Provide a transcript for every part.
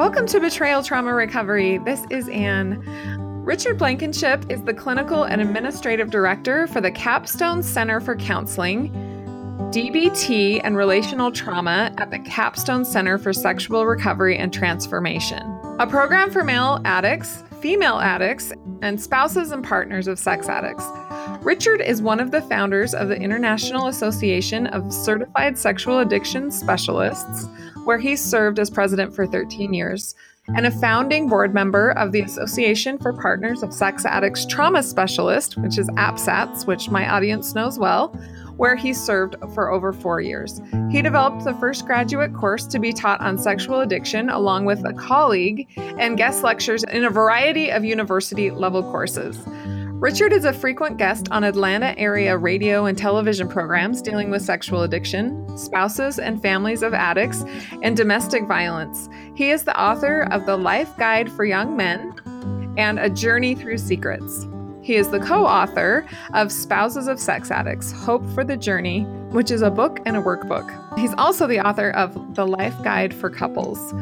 Welcome to Betrayal Trauma Recovery. This is Anne. Richard Blankenship is the clinical and administrative director for the Capstone Center for Counseling, DBT, and Relational Trauma at the Capstone Center for Sexual Recovery and Transformation, a program for male addicts, female addicts, and spouses and partners of sex addicts. Richard is one of the founders of the International Association of Certified Sexual Addiction Specialists, where he served as president for 13 years, and a founding board member of the Association for Partners of Sex Addicts Trauma Specialist, which is APSATS, which my audience knows well, where he served for over four years. He developed the first graduate course to be taught on sexual addiction, along with a colleague, and guest lectures in a variety of university level courses. Richard is a frequent guest on Atlanta area radio and television programs dealing with sexual addiction, spouses and families of addicts, and domestic violence. He is the author of The Life Guide for Young Men and A Journey Through Secrets. He is the co author of Spouses of Sex Addicts Hope for the Journey, which is a book and a workbook. He's also the author of The Life Guide for Couples.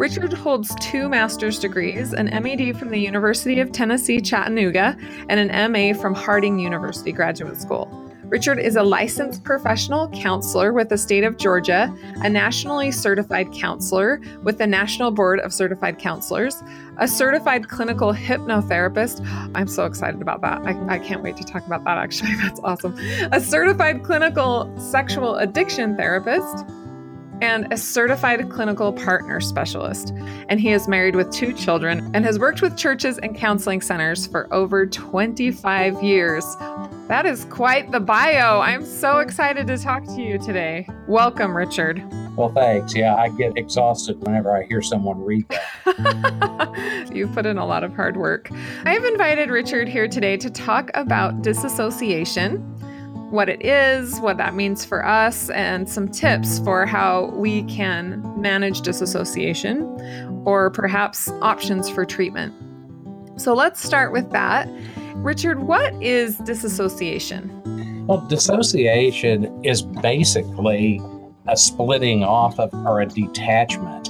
Richard holds two master's degrees an MAD from the University of Tennessee, Chattanooga, and an MA from Harding University Graduate School. Richard is a licensed professional counselor with the state of Georgia, a nationally certified counselor with the National Board of Certified Counselors, a certified clinical hypnotherapist. I'm so excited about that. I, I can't wait to talk about that actually. That's awesome. A certified clinical sexual addiction therapist and a certified clinical partner specialist. And he is married with two children and has worked with churches and counseling centers for over 25 years. That is quite the bio. I'm so excited to talk to you today. Welcome, Richard. Well, thanks. Yeah, I get exhausted whenever I hear someone read that. You've put in a lot of hard work. I have invited Richard here today to talk about disassociation what it is, what that means for us, and some tips for how we can manage disassociation or perhaps options for treatment. So let's start with that. Richard, what is disassociation? Well, dissociation is basically a splitting off of or a detachment.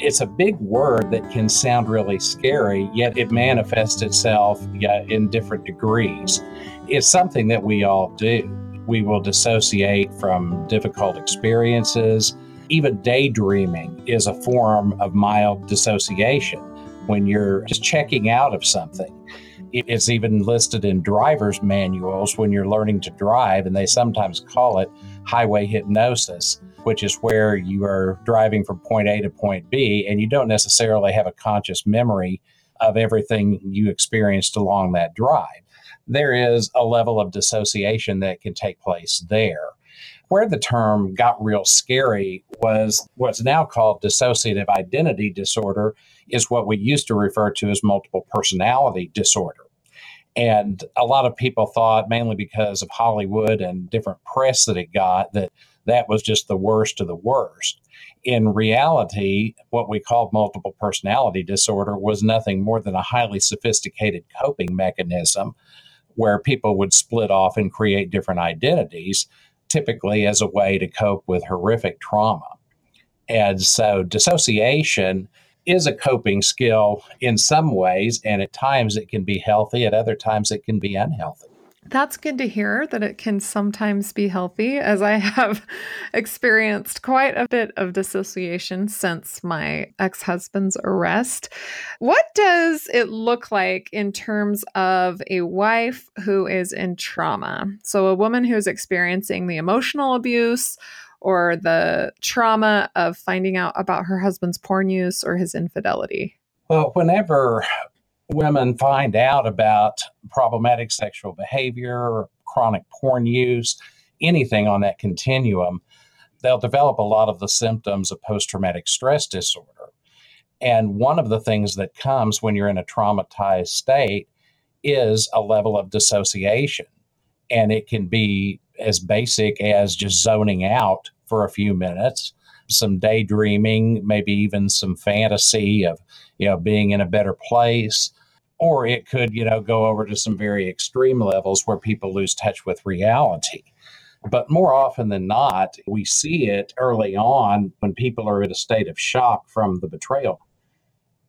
It's a big word that can sound really scary, yet it manifests itself in different degrees. It's something that we all do. We will dissociate from difficult experiences. Even daydreaming is a form of mild dissociation when you're just checking out of something. It's even listed in driver's manuals when you're learning to drive, and they sometimes call it highway hypnosis, which is where you are driving from point A to point B, and you don't necessarily have a conscious memory of everything you experienced along that drive there is a level of dissociation that can take place there. Where the term got real scary was what's now called dissociative identity disorder, is what we used to refer to as multiple personality disorder. And a lot of people thought, mainly because of Hollywood and different press that it got, that that was just the worst of the worst. In reality, what we called multiple personality disorder was nothing more than a highly sophisticated coping mechanism where people would split off and create different identities, typically as a way to cope with horrific trauma. And so dissociation is a coping skill in some ways, and at times it can be healthy, at other times it can be unhealthy. That's good to hear that it can sometimes be healthy, as I have experienced quite a bit of dissociation since my ex husband's arrest. What does it look like in terms of a wife who is in trauma? So, a woman who's experiencing the emotional abuse or the trauma of finding out about her husband's porn use or his infidelity? Well, whenever women find out about problematic sexual behavior, chronic porn use, anything on that continuum, they'll develop a lot of the symptoms of post traumatic stress disorder. And one of the things that comes when you're in a traumatized state is a level of dissociation. And it can be as basic as just zoning out for a few minutes, some daydreaming, maybe even some fantasy of, you know, being in a better place, or it could, you know, go over to some very extreme levels where people lose touch with reality. But more often than not, we see it early on when people are in a state of shock from the betrayal.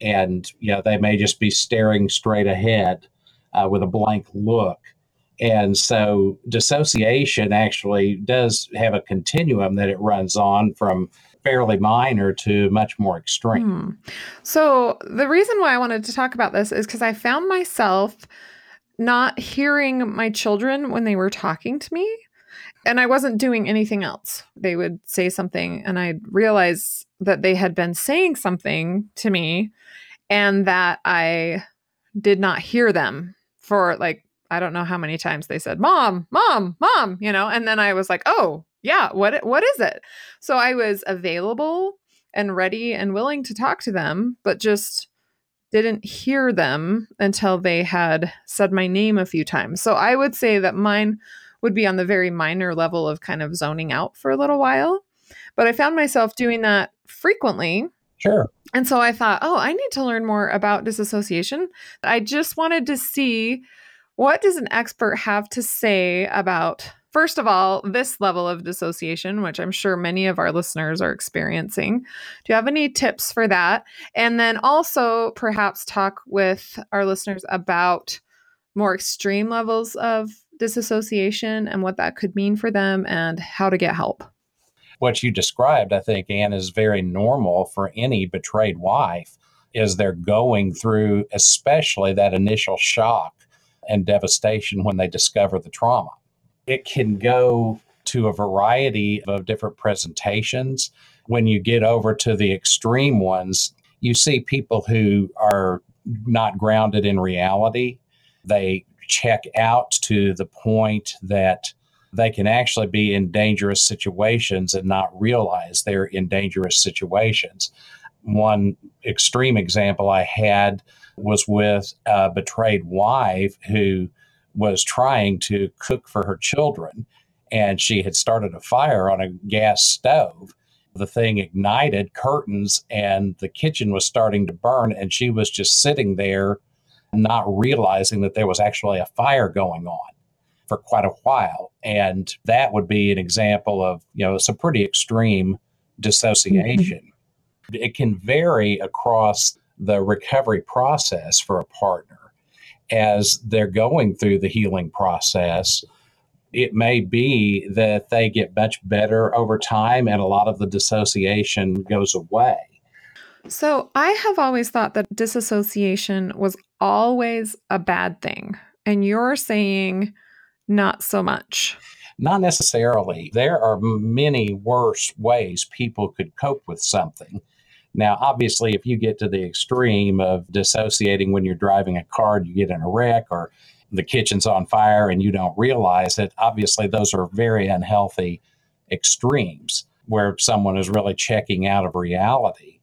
and you know they may just be staring straight ahead uh, with a blank look. And so dissociation actually does have a continuum that it runs on from fairly minor to much more extreme. Hmm. So the reason why I wanted to talk about this is because I found myself not hearing my children when they were talking to me and I wasn't doing anything else. They would say something, and I'd realize that they had been saying something to me and that I did not hear them for like, I don't know how many times they said, Mom, Mom, Mom, you know, and then I was like, Oh, yeah, what what is it? So I was available and ready and willing to talk to them, but just didn't hear them until they had said my name a few times. So I would say that mine would be on the very minor level of kind of zoning out for a little while. But I found myself doing that frequently. Sure. And so I thought, oh, I need to learn more about disassociation. I just wanted to see what does an expert have to say about First of all, this level of dissociation, which I'm sure many of our listeners are experiencing. Do you have any tips for that? And then also perhaps talk with our listeners about more extreme levels of disassociation and what that could mean for them and how to get help. What you described, I think, Anne, is very normal for any betrayed wife is they're going through especially that initial shock and devastation when they discover the trauma. It can go to a variety of different presentations. When you get over to the extreme ones, you see people who are not grounded in reality. They check out to the point that they can actually be in dangerous situations and not realize they're in dangerous situations. One extreme example I had was with a betrayed wife who was trying to cook for her children and she had started a fire on a gas stove. The thing ignited curtains and the kitchen was starting to burn, and she was just sitting there not realizing that there was actually a fire going on for quite a while. And that would be an example of, you know, some pretty extreme dissociation. Mm-hmm. It can vary across the recovery process for a partner as they're going through the healing process. It may be that they get much better over time and a lot of the dissociation goes away. So, I have always thought that disassociation was always a bad thing. And you're saying not so much. Not necessarily. There are many worse ways people could cope with something. Now, obviously, if you get to the extreme of dissociating when you're driving a car, and you get in a wreck, or the kitchen's on fire and you don't realize it, obviously, those are very unhealthy extremes where someone is really checking out of reality.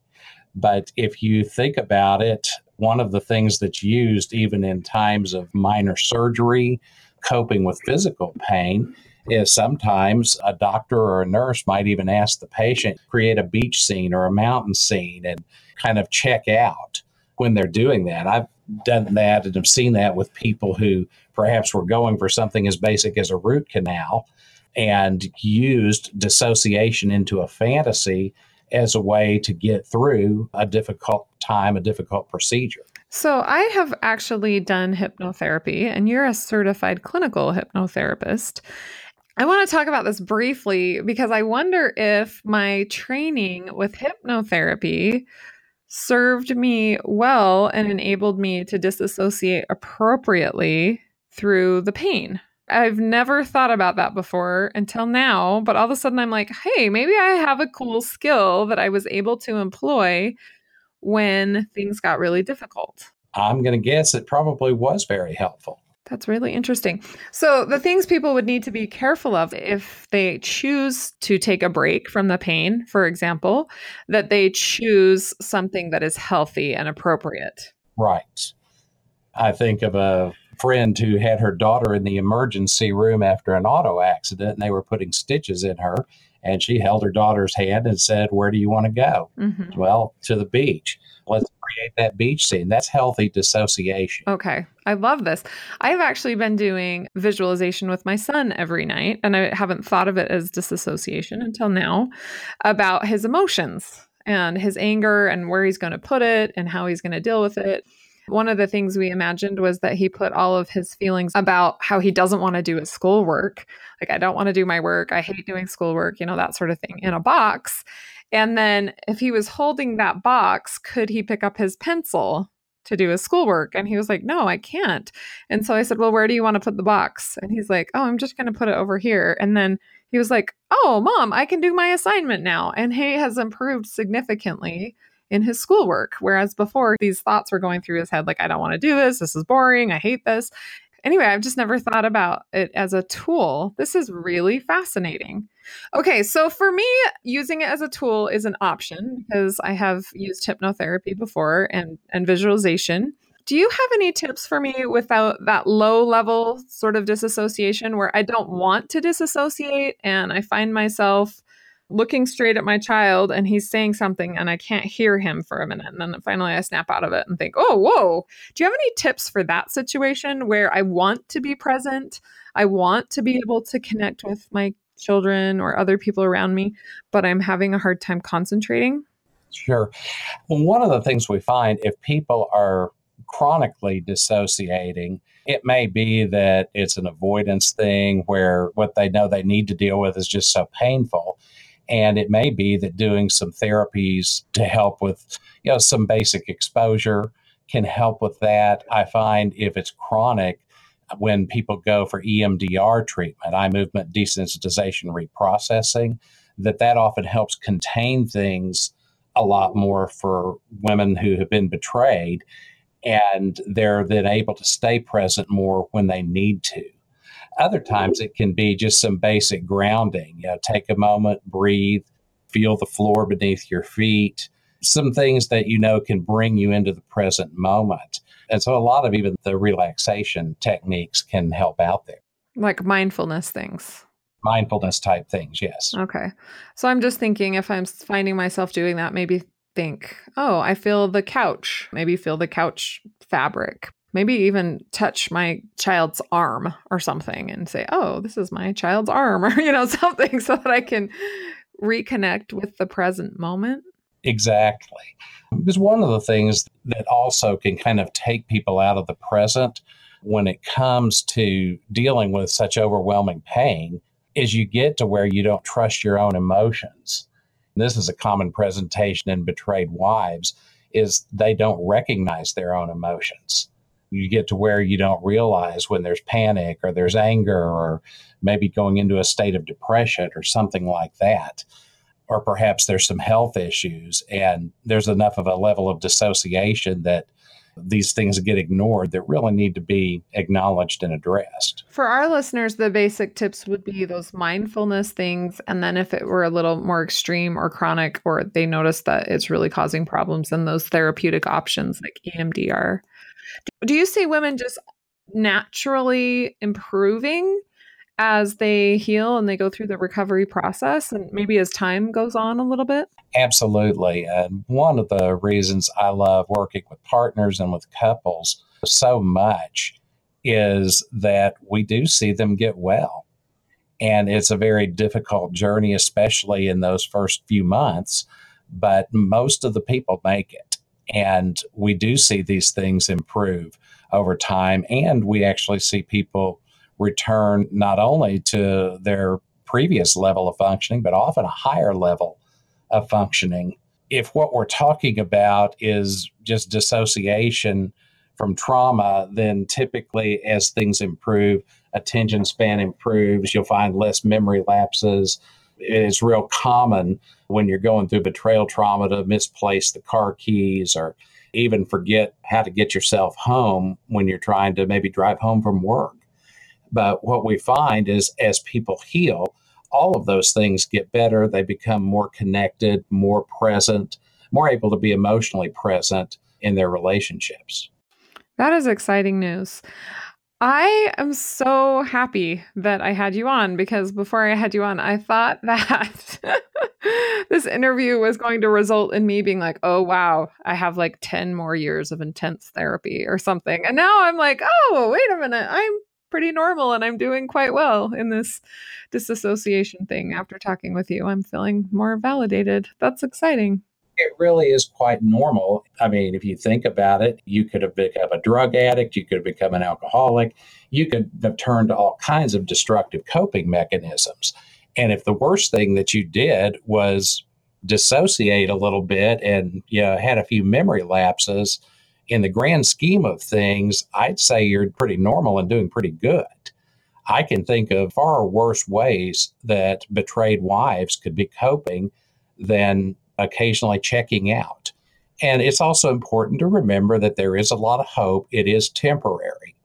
But if you think about it, one of the things that's used even in times of minor surgery, coping with physical pain, is sometimes a doctor or a nurse might even ask the patient create a beach scene or a mountain scene and kind of check out when they're doing that. I've done that and have seen that with people who perhaps were going for something as basic as a root canal and used dissociation into a fantasy as a way to get through a difficult time, a difficult procedure. So, I have actually done hypnotherapy, and you're a certified clinical hypnotherapist. I want to talk about this briefly because I wonder if my training with hypnotherapy served me well and enabled me to disassociate appropriately through the pain. I've never thought about that before until now, but all of a sudden I'm like, hey, maybe I have a cool skill that I was able to employ when things got really difficult. I'm going to guess it probably was very helpful. That's really interesting. So, the things people would need to be careful of if they choose to take a break from the pain, for example, that they choose something that is healthy and appropriate. Right. I think of a friend who had her daughter in the emergency room after an auto accident and they were putting stitches in her and she held her daughter's hand and said where do you want to go mm-hmm. well to the beach let's create that beach scene. That's healthy dissociation. Okay. I love this. I've actually been doing visualization with my son every night and i haven't thought of it as disassociation until now about his emotions and his anger and where he's going to put it and how he's going to deal with it. One of the things we imagined was that he put all of his feelings about how he doesn't want to do his schoolwork. Like, I don't want to do my work. I hate doing schoolwork, you know, that sort of thing in a box. And then if he was holding that box, could he pick up his pencil to do his schoolwork? And he was like, No, I can't. And so I said, Well, where do you want to put the box? And he's like, Oh, I'm just going to put it over here. And then he was like, Oh, mom, I can do my assignment now. And he has improved significantly in his schoolwork. Whereas before, these thoughts were going through his head like, I don't want to do this. This is boring. I hate this. Anyway, I've just never thought about it as a tool. This is really fascinating. Okay, so for me, using it as a tool is an option because I have used hypnotherapy before and, and visualization. Do you have any tips for me without that low level sort of disassociation where I don't want to disassociate and I find myself looking straight at my child and he's saying something and I can't hear him for a minute. And then finally I snap out of it and think, oh, whoa. Do you have any tips for that situation where I want to be present? I want to be able to connect with my children or other people around me, but I'm having a hard time concentrating? Sure. One of the things we find if people are chronically dissociating, it may be that it's an avoidance thing where what they know they need to deal with is just so painful and it may be that doing some therapies to help with, you know, some basic exposure can help with that. I find if it's chronic, when people go for EMDR treatment, eye movement desensitization reprocessing, that that often helps contain things a lot more for women who have been betrayed and they're then able to stay present more when they need to. Other times it can be just some basic grounding. You know, take a moment, breathe, feel the floor beneath your feet, some things that you know can bring you into the present moment. And so a lot of even the relaxation techniques can help out there. Like mindfulness things. Mindfulness type things, yes. Okay. So I'm just thinking if I'm finding myself doing that, maybe think, oh, I feel the couch. Maybe feel the couch fabric maybe even touch my child's arm or something and say, oh, this is my child's arm, or, you know, something so that I can reconnect with the present moment. Exactly. Because one of the things that also can kind of take people out of the present when it comes to dealing with such overwhelming pain is you get to where you don't trust your own emotions. this is a common presentation in betrayed wives is they don't recognize their own emotions you get to where you don't realize when there's panic or there's anger or maybe going into a state of depression or something like that. Or perhaps there's some health issues and there's enough of a level of dissociation that these things get ignored that really need to be acknowledged and addressed. For our listeners, the basic tips would be those mindfulness things. And then if it were a little more extreme or chronic, or they notice that it's really causing problems, then those therapeutic options like EMDR. Do you see women just naturally improving as they heal and they go through the recovery process and maybe as time goes on a little bit? Absolutely. And one of the reasons I love working with partners and with couples so much is that we do see them get well. And it's a very difficult journey, especially in those first few months, but most of the people make it. And we do see these things improve over time. And we actually see people return not only to their previous level of functioning, but often a higher level of functioning. If what we're talking about is just dissociation from trauma, then typically as things improve, attention span improves, you'll find less memory lapses. It's real common when you're going through betrayal trauma to misplace the car keys or even forget how to get yourself home when you're trying to maybe drive home from work. But what we find is as people heal, all of those things get better. They become more connected, more present, more able to be emotionally present in their relationships. That is exciting news. I am so happy that I had you on because before I had you on, I thought that this interview was going to result in me being like, oh, wow, I have like 10 more years of intense therapy or something. And now I'm like, oh, wait a minute, I'm pretty normal and I'm doing quite well in this disassociation thing. After talking with you, I'm feeling more validated. That's exciting. It really is quite normal. I mean, if you think about it, you could have become a drug addict, you could have become an alcoholic, you could have turned to all kinds of destructive coping mechanisms. And if the worst thing that you did was dissociate a little bit and you know, had a few memory lapses, in the grand scheme of things, I'd say you're pretty normal and doing pretty good. I can think of far worse ways that betrayed wives could be coping than occasionally checking out. And it's also important to remember that there is a lot of hope. It is temporary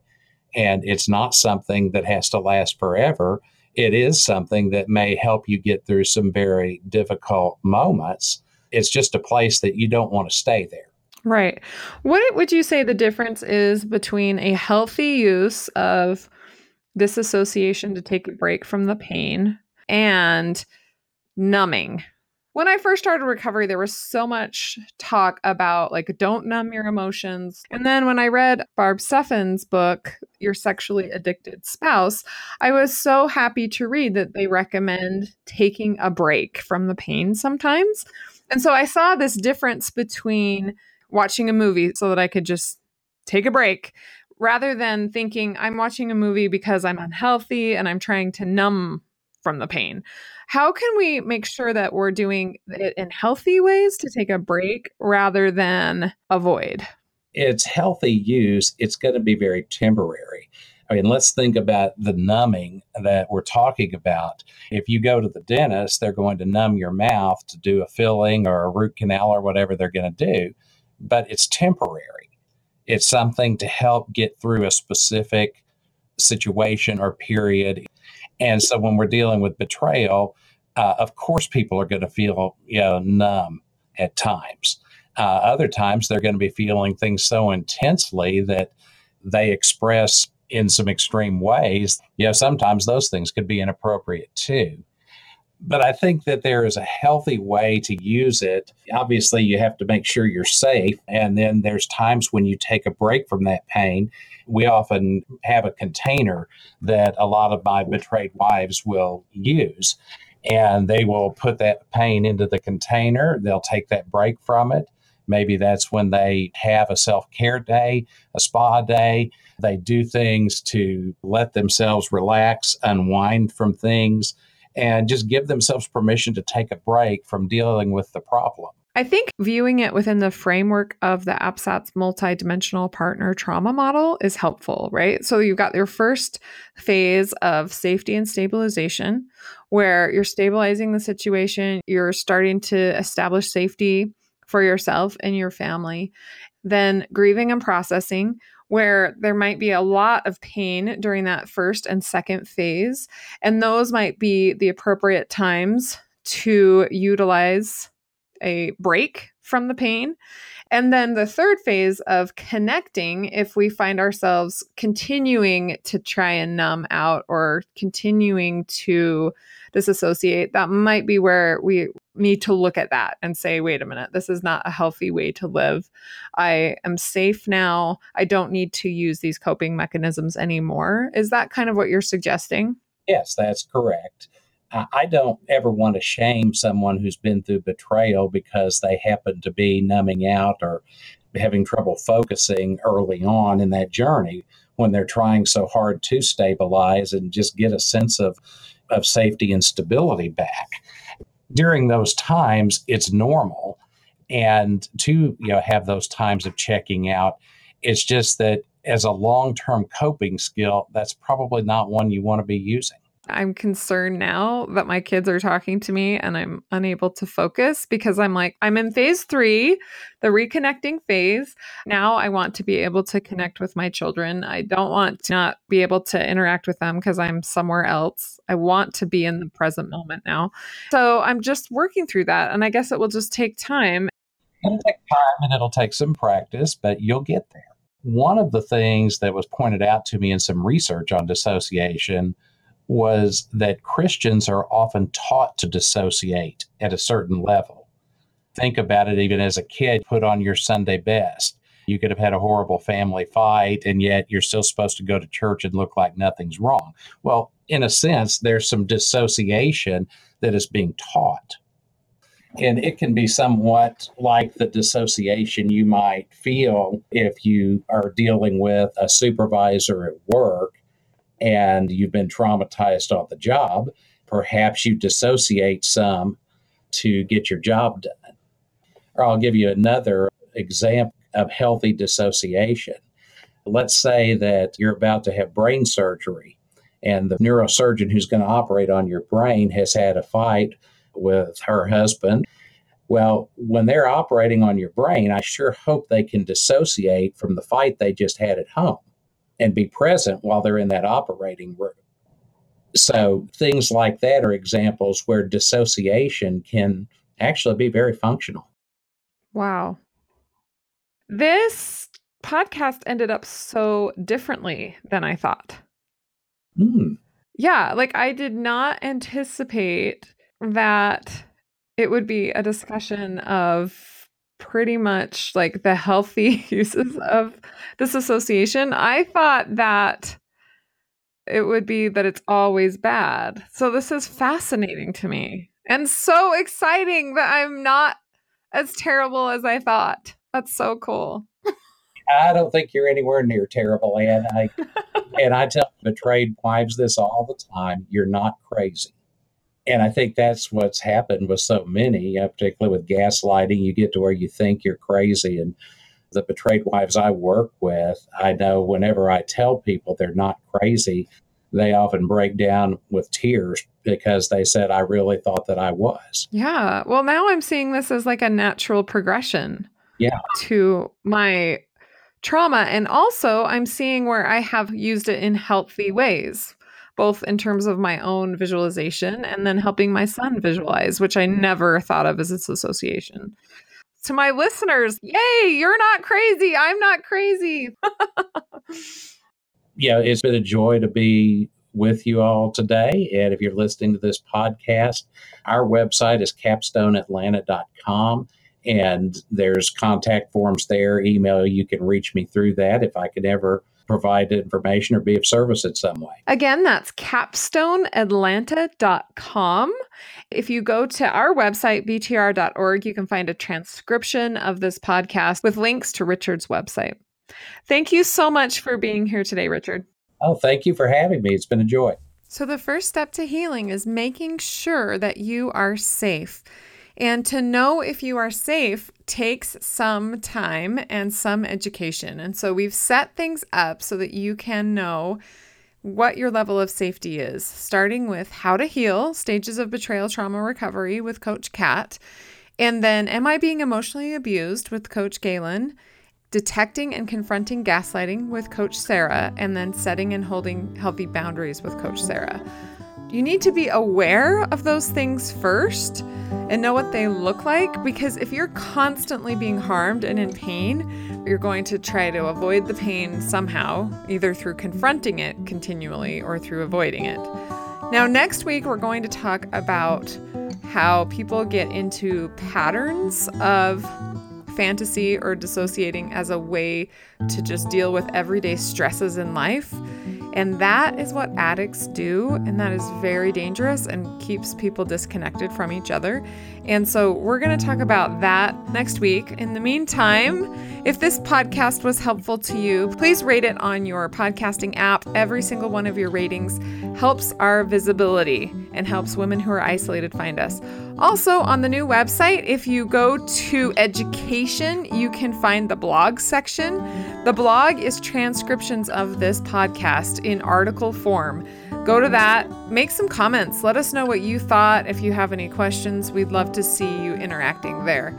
and it's not something that has to last forever. It is something that may help you get through some very difficult moments. It's just a place that you don't want to stay there. Right. What would you say the difference is between a healthy use of disassociation to take a break from the pain and numbing? When I first started recovery, there was so much talk about like, don't numb your emotions. And then when I read Barb Steffens' book, Your Sexually Addicted Spouse, I was so happy to read that they recommend taking a break from the pain sometimes. And so I saw this difference between watching a movie so that I could just take a break rather than thinking I'm watching a movie because I'm unhealthy and I'm trying to numb from the pain. How can we make sure that we're doing it in healthy ways to take a break rather than avoid? It's healthy use, it's going to be very temporary. I mean, let's think about the numbing that we're talking about. If you go to the dentist, they're going to numb your mouth to do a filling or a root canal or whatever they're going to do, but it's temporary. It's something to help get through a specific situation or period and so when we're dealing with betrayal, uh, of course, people are going to feel you know numb at times. Uh, other times, they're going to be feeling things so intensely that they express in some extreme ways. You know, sometimes those things could be inappropriate too. But I think that there is a healthy way to use it. Obviously, you have to make sure you're safe. And then there's times when you take a break from that pain we often have a container that a lot of my betrayed wives will use. And they will put that pain into the container. They'll take that break from it. Maybe that's when they have a self care day, a spa day. They do things to let themselves relax, unwind from things, and just give themselves permission to take a break from dealing with the problem. I think viewing it within the framework of the APSATS multidimensional partner trauma model is helpful, right? So you've got your first phase of safety and stabilization, where you're stabilizing the situation, you're starting to establish safety for yourself and your family. Then grieving and processing, where there might be a lot of pain during that first and second phase. And those might be the appropriate times to utilize a break from the pain. And then the third phase of connecting, if we find ourselves continuing to try and numb out or continuing to disassociate, that might be where we need to look at that and say, wait a minute, this is not a healthy way to live. I am safe now. I don't need to use these coping mechanisms anymore. Is that kind of what you're suggesting? Yes, that's correct. I don't ever want to shame someone who's been through betrayal because they happen to be numbing out or having trouble focusing early on in that journey when they're trying so hard to stabilize and just get a sense of, of safety and stability back. During those times, it's normal. And to you know have those times of checking out, it's just that as a long-term coping skill, that's probably not one you want to be using. I'm concerned now that my kids are talking to me and I'm unable to focus because I'm like, I'm in phase three, the reconnecting phase. Now I want to be able to connect with my children. I don't want to not be able to interact with them because I'm somewhere else. I want to be in the present moment now. So I'm just working through that. And I guess it will just take time. It'll take time and it'll take some practice, but you'll get there. One of the things that was pointed out to me in some research on dissociation was that Christians are often taught to dissociate at a certain level. Think about it even as a kid, put on your Sunday best. You could have had a horrible family fight, and yet you're still supposed to go to church and look like nothing's wrong. Well, in a sense, there's some dissociation that is being taught. And it can be somewhat like the dissociation you might feel if you are dealing with a supervisor at work and you've been traumatized on the job. Perhaps you dissociate some to get your job done. Or I'll give you another example of healthy dissociation. Let's say that you're about to have brain surgery, and the neurosurgeon who's going to operate on your brain has had a fight with her husband. Well, when they're operating on your brain, I sure hope they can dissociate from the fight they just had at home and be present while they're in that operating room. So, things like that are examples where dissociation can actually be very functional. Wow. This podcast ended up so differently than I thought. Mm. Yeah, like I did not anticipate that it would be a discussion of pretty much like the healthy uses of disassociation. I thought that it would be that it's always bad. So this is fascinating to me and so exciting that I'm not as terrible as I thought. That's so cool. I don't think you're anywhere near terrible, Ann. I, and I tell betrayed wives this all the time. You're not crazy. And I think that's what's happened with so many, particularly with gaslighting. You get to where you think you're crazy. And the betrayed wives I work with, I know whenever I tell people they're not crazy, they often break down with tears because they said, I really thought that I was. Yeah. Well, now I'm seeing this as like a natural progression. Yeah. To my trauma. And also, I'm seeing where I have used it in healthy ways, both in terms of my own visualization and then helping my son visualize, which I never thought of as disassociation. To my listeners, yay, you're not crazy. I'm not crazy. yeah, it's been a joy to be with you all today. And if you're listening to this podcast, our website is capstoneatlanta.com and there's contact forms there, email. You can reach me through that if I could ever provide information or be of service in some way. Again, that's capstoneatlanta.com. If you go to our website, btr.org, you can find a transcription of this podcast with links to Richard's website. Thank you so much for being here today, Richard. Oh, thank you for having me. It's been a joy. So, the first step to healing is making sure that you are safe. And to know if you are safe takes some time and some education. And so we've set things up so that you can know what your level of safety is, starting with how to heal, stages of betrayal trauma recovery with Coach Kat. And then, am I being emotionally abused with Coach Galen? Detecting and confronting gaslighting with Coach Sarah, and then setting and holding healthy boundaries with Coach Sarah. You need to be aware of those things first and know what they look like because if you're constantly being harmed and in pain, you're going to try to avoid the pain somehow, either through confronting it continually or through avoiding it. Now, next week, we're going to talk about how people get into patterns of fantasy or dissociating as a way to just deal with everyday stresses in life and that is what addicts do. And that is very dangerous and keeps people disconnected from each other. And so we're going to talk about that next week. In the meantime, if this podcast was helpful to you, please rate it on your podcasting app. Every single one of your ratings helps our visibility and helps women who are isolated find us. Also, on the new website, if you go to education, you can find the blog section. The blog is transcriptions of this podcast in article form. Go to that, make some comments. Let us know what you thought. If you have any questions, we'd love to see you interacting there.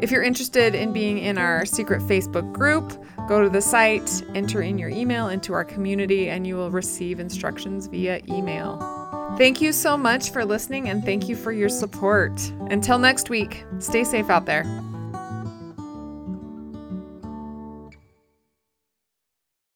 If you're interested in being in our secret Facebook group, go to the site, enter in your email into our community, and you will receive instructions via email. Thank you so much for listening and thank you for your support. Until next week, stay safe out there.